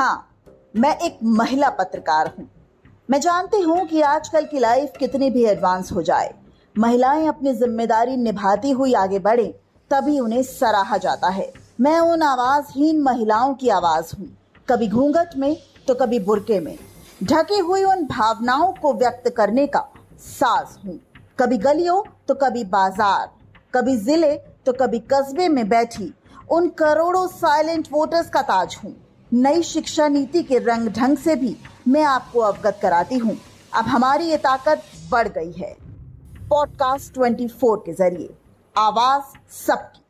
हाँ मैं एक महिला पत्रकार हूँ। मैं जानती हूँ कि आजकल की लाइफ कितनी भी एडवांस हो जाए, महिलाएँ अपनी ज़िम्मेदारी निभाती हुई आगे बढ़े, तभी उन्हें सराहा जाता है। मैं उन आवाजहीन महिलाओं की आवाज़ हूँ, कभी घूंघट में तो कभी बुरके में। ढकी हुई उन भावनाओं को व्यक्त करने का साज हूँ। कभी गलियों तो कभी बाज़ार, कभी ज़िले तो कभी कस्बे में बैठी उन करोड़ों साइलेंट वोटर्स का ताज हूँ। नई शिक्षा नीति के रंग ढंग से भी मैं आपको अवगत कराती हूँ। अब हमारी ये ताकत बढ़ गई है। पॉडकास्ट 24 के ज़रिए। आवाज़ सबकी।